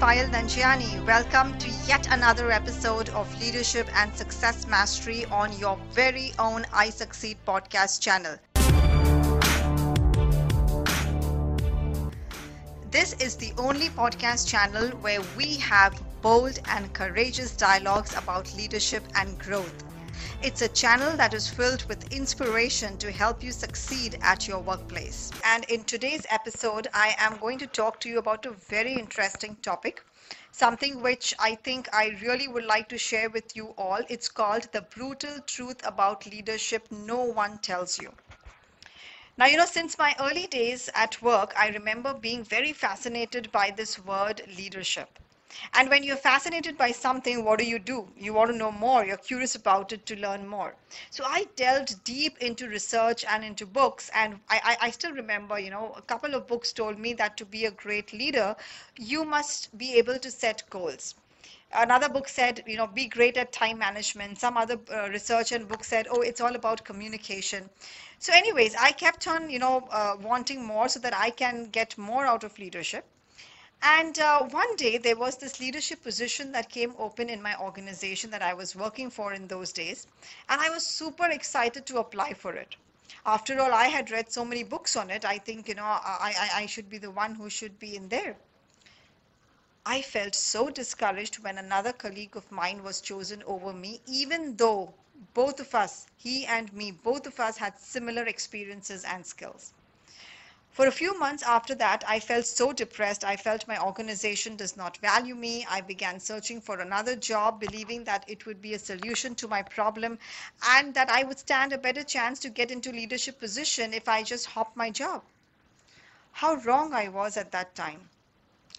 Payal Nanjiani. Welcome to yet another episode of Leadership and Success Mastery on your very own iSucceed podcast channel. This is the only podcast channel where we have bold and courageous dialogues about leadership and growth. It's a channel that is filled with inspiration to help you succeed at your workplace. And in today's episode, I am going to talk to you about a very interesting topic, something which I think I really would like to share with you all. It's called The Brutal Truth About Leadership No One Tells You. Now, you know, since my early days at work, I remember being very fascinated by this word leadership. And when you're fascinated by something, what do you do? You want to know more. You're curious about it to learn more. So I delved deep into research and into books. And I, I, I, still remember, you know, a couple of books told me that to be a great leader, you must be able to set goals another book said you know be great at time management some other uh, research and book said oh it's all about communication so anyways i kept on you know uh, wanting more so that i can get more out of leadership and uh, one day there was this leadership position that came open in my organization that i was working for in those days and i was super excited to apply for it after all i had read so many books on it i think you know i, I, I should be the one who should be in there I felt so discouraged when another colleague of mine was chosen over me, even though both of us, he and me, both of us had similar experiences and skills. For a few months after that, I felt so depressed. I felt my organization does not value me. I began searching for another job, believing that it would be a solution to my problem and that I would stand a better chance to get into leadership position if I just hopped my job. How wrong I was at that time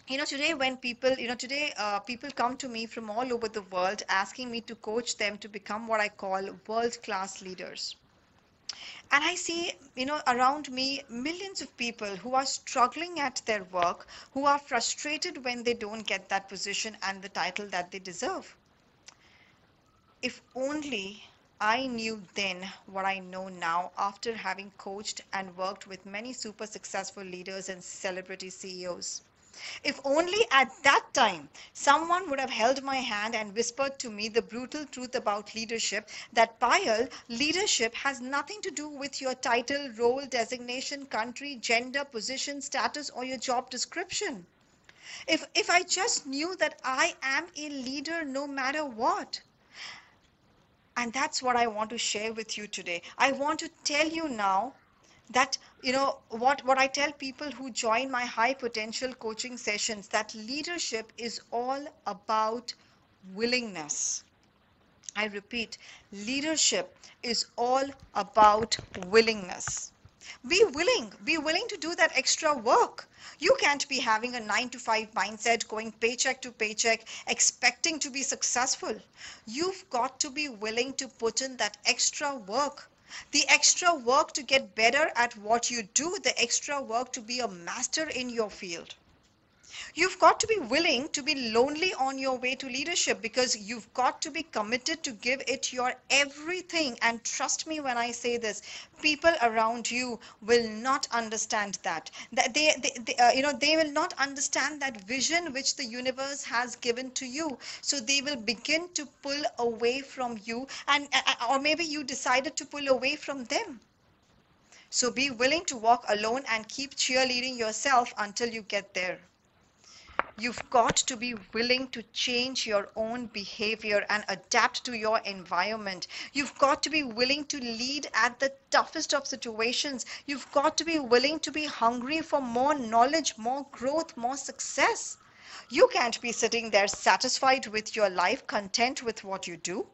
you know today when people you know today uh, people come to me from all over the world asking me to coach them to become what i call world class leaders and i see you know around me millions of people who are struggling at their work who are frustrated when they don't get that position and the title that they deserve if only I knew then what I know now after having coached and worked with many super successful leaders and celebrity CEOs. If only at that time someone would have held my hand and whispered to me the brutal truth about leadership that Payal, leadership has nothing to do with your title, role, designation, country, gender, position, status, or your job description. If, if I just knew that I am a leader no matter what. And that's what I want to share with you today. I want to tell you now that you know what what i tell people who join my high potential coaching sessions that leadership is all about willingness. I repeat leadership is all about willingness. Be willing be willing to do that extra work. You can't be having a 9 to 5 mindset going paycheck to paycheck expecting to be successful. You've got to be willing to put in that extra work the extra work to get better at what you do, the extra work to be a master in your field. You've got to be willing to be lonely on your way to leadership because you've got to be committed to give it your everything. And trust me when I say this, people around you will not understand that. That they, they, they uh, you know, they will not understand that vision which the universe has given to you. So they will begin to pull away from you, and uh, uh or maybe you decided to pull away from them. So be willing to walk alone and keep cheerleading yourself until you get there. You've got to be willing to change your own behavior and adapt to your environment. You've got to be willing to lead at the toughest of situations. You've got to be willing to be hungry for more knowledge, more growth, more success. You can't be sitting there satisfied with your life, content with what you do.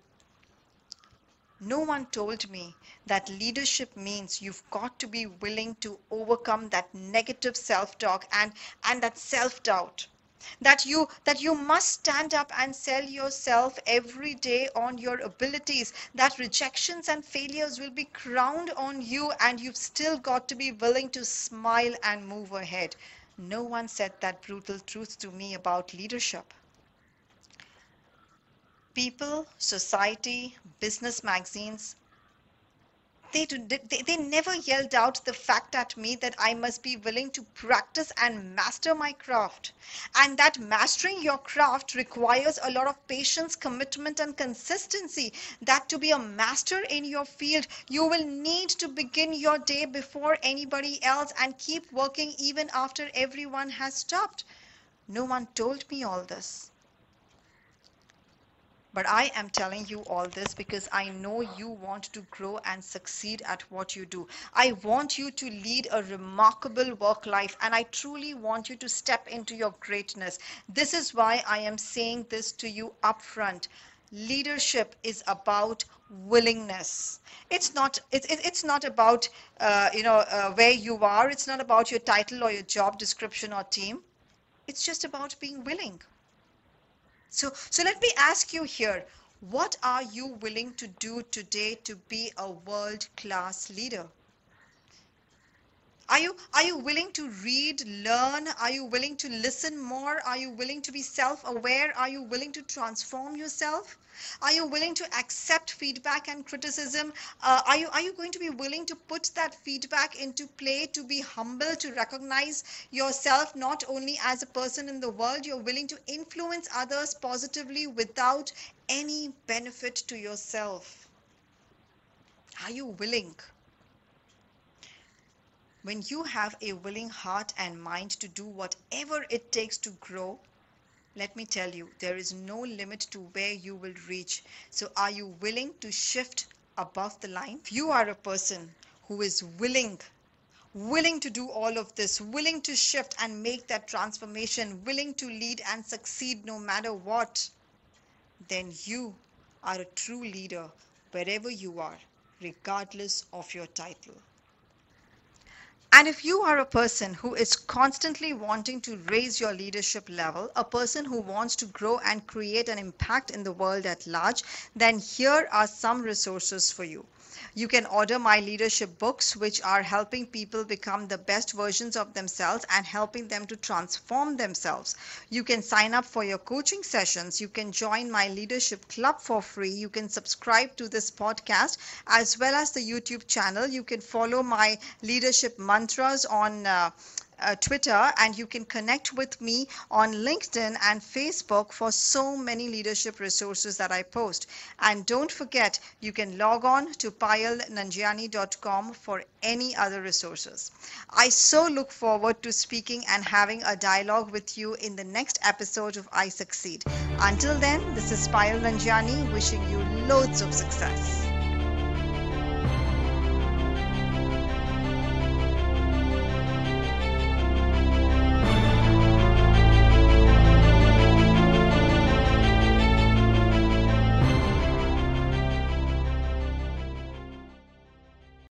No one told me that leadership means you've got to be willing to overcome that negative self-talk and, and that self-doubt that you that you must stand up and sell yourself every day on your abilities that rejections and failures will be crowned on you and you've still got to be willing to smile and move ahead. No one said that brutal truth to me about leadership. People society business magazines they, they, they never yelled out the fact at me that I must be willing to practice and master my craft. And that mastering your craft requires a lot of patience, commitment, and consistency. That to be a master in your field, you will need to begin your day before anybody else and keep working even after everyone has stopped. No one told me all this. But I am telling you all this because I know you want to grow and succeed at what you do. I want you to lead a remarkable work life and I truly want you to step into your greatness. This is why I am saying this to you upfront. Leadership is about willingness. It's not. It's it's not about uh, you know uh, where you are. It's not about your title or your job description or team. It's just about being willing. So, so let me ask you here, what are you willing to do today to be a world-class leader? Are you, are you willing to read, learn? Are you willing to listen more? Are you willing to be self-aware? Are you willing to transform yourself? Are you willing to accept feedback and criticism? Uh, are, you, are you going to be willing to put that feedback into play, to be humble, to recognize yourself not only as a person in the world, you're willing to influence others positively without any benefit to yourself? Are you willing? When you have a willing heart and mind to do whatever it takes to grow, let me tell you, there is no limit to where you will reach. So, are you willing to shift above the line? If you are a person who is willing, willing to do all of this, willing to shift and make that transformation, willing to lead and succeed no matter what, then you are a true leader wherever you are, regardless of your title. And if you are a person who is constantly wanting to raise your leadership level, a person who wants to grow and create an impact in the world at large, then here are some resources for you. You can order my leadership books, which are helping people become the best versions of themselves and helping them to transform themselves. You can sign up for your coaching sessions. You can join my leadership club for free. You can subscribe to this podcast as well as the YouTube channel. You can follow my leadership mantras on. Uh, uh, Twitter, and you can connect with me on LinkedIn and Facebook for so many leadership resources that I post. And don't forget, you can log on to payalnanjiani.com for any other resources. I so look forward to speaking and having a dialogue with you in the next episode of iSucceed. Until then, this is Payal Nanjiani wishing you loads of success.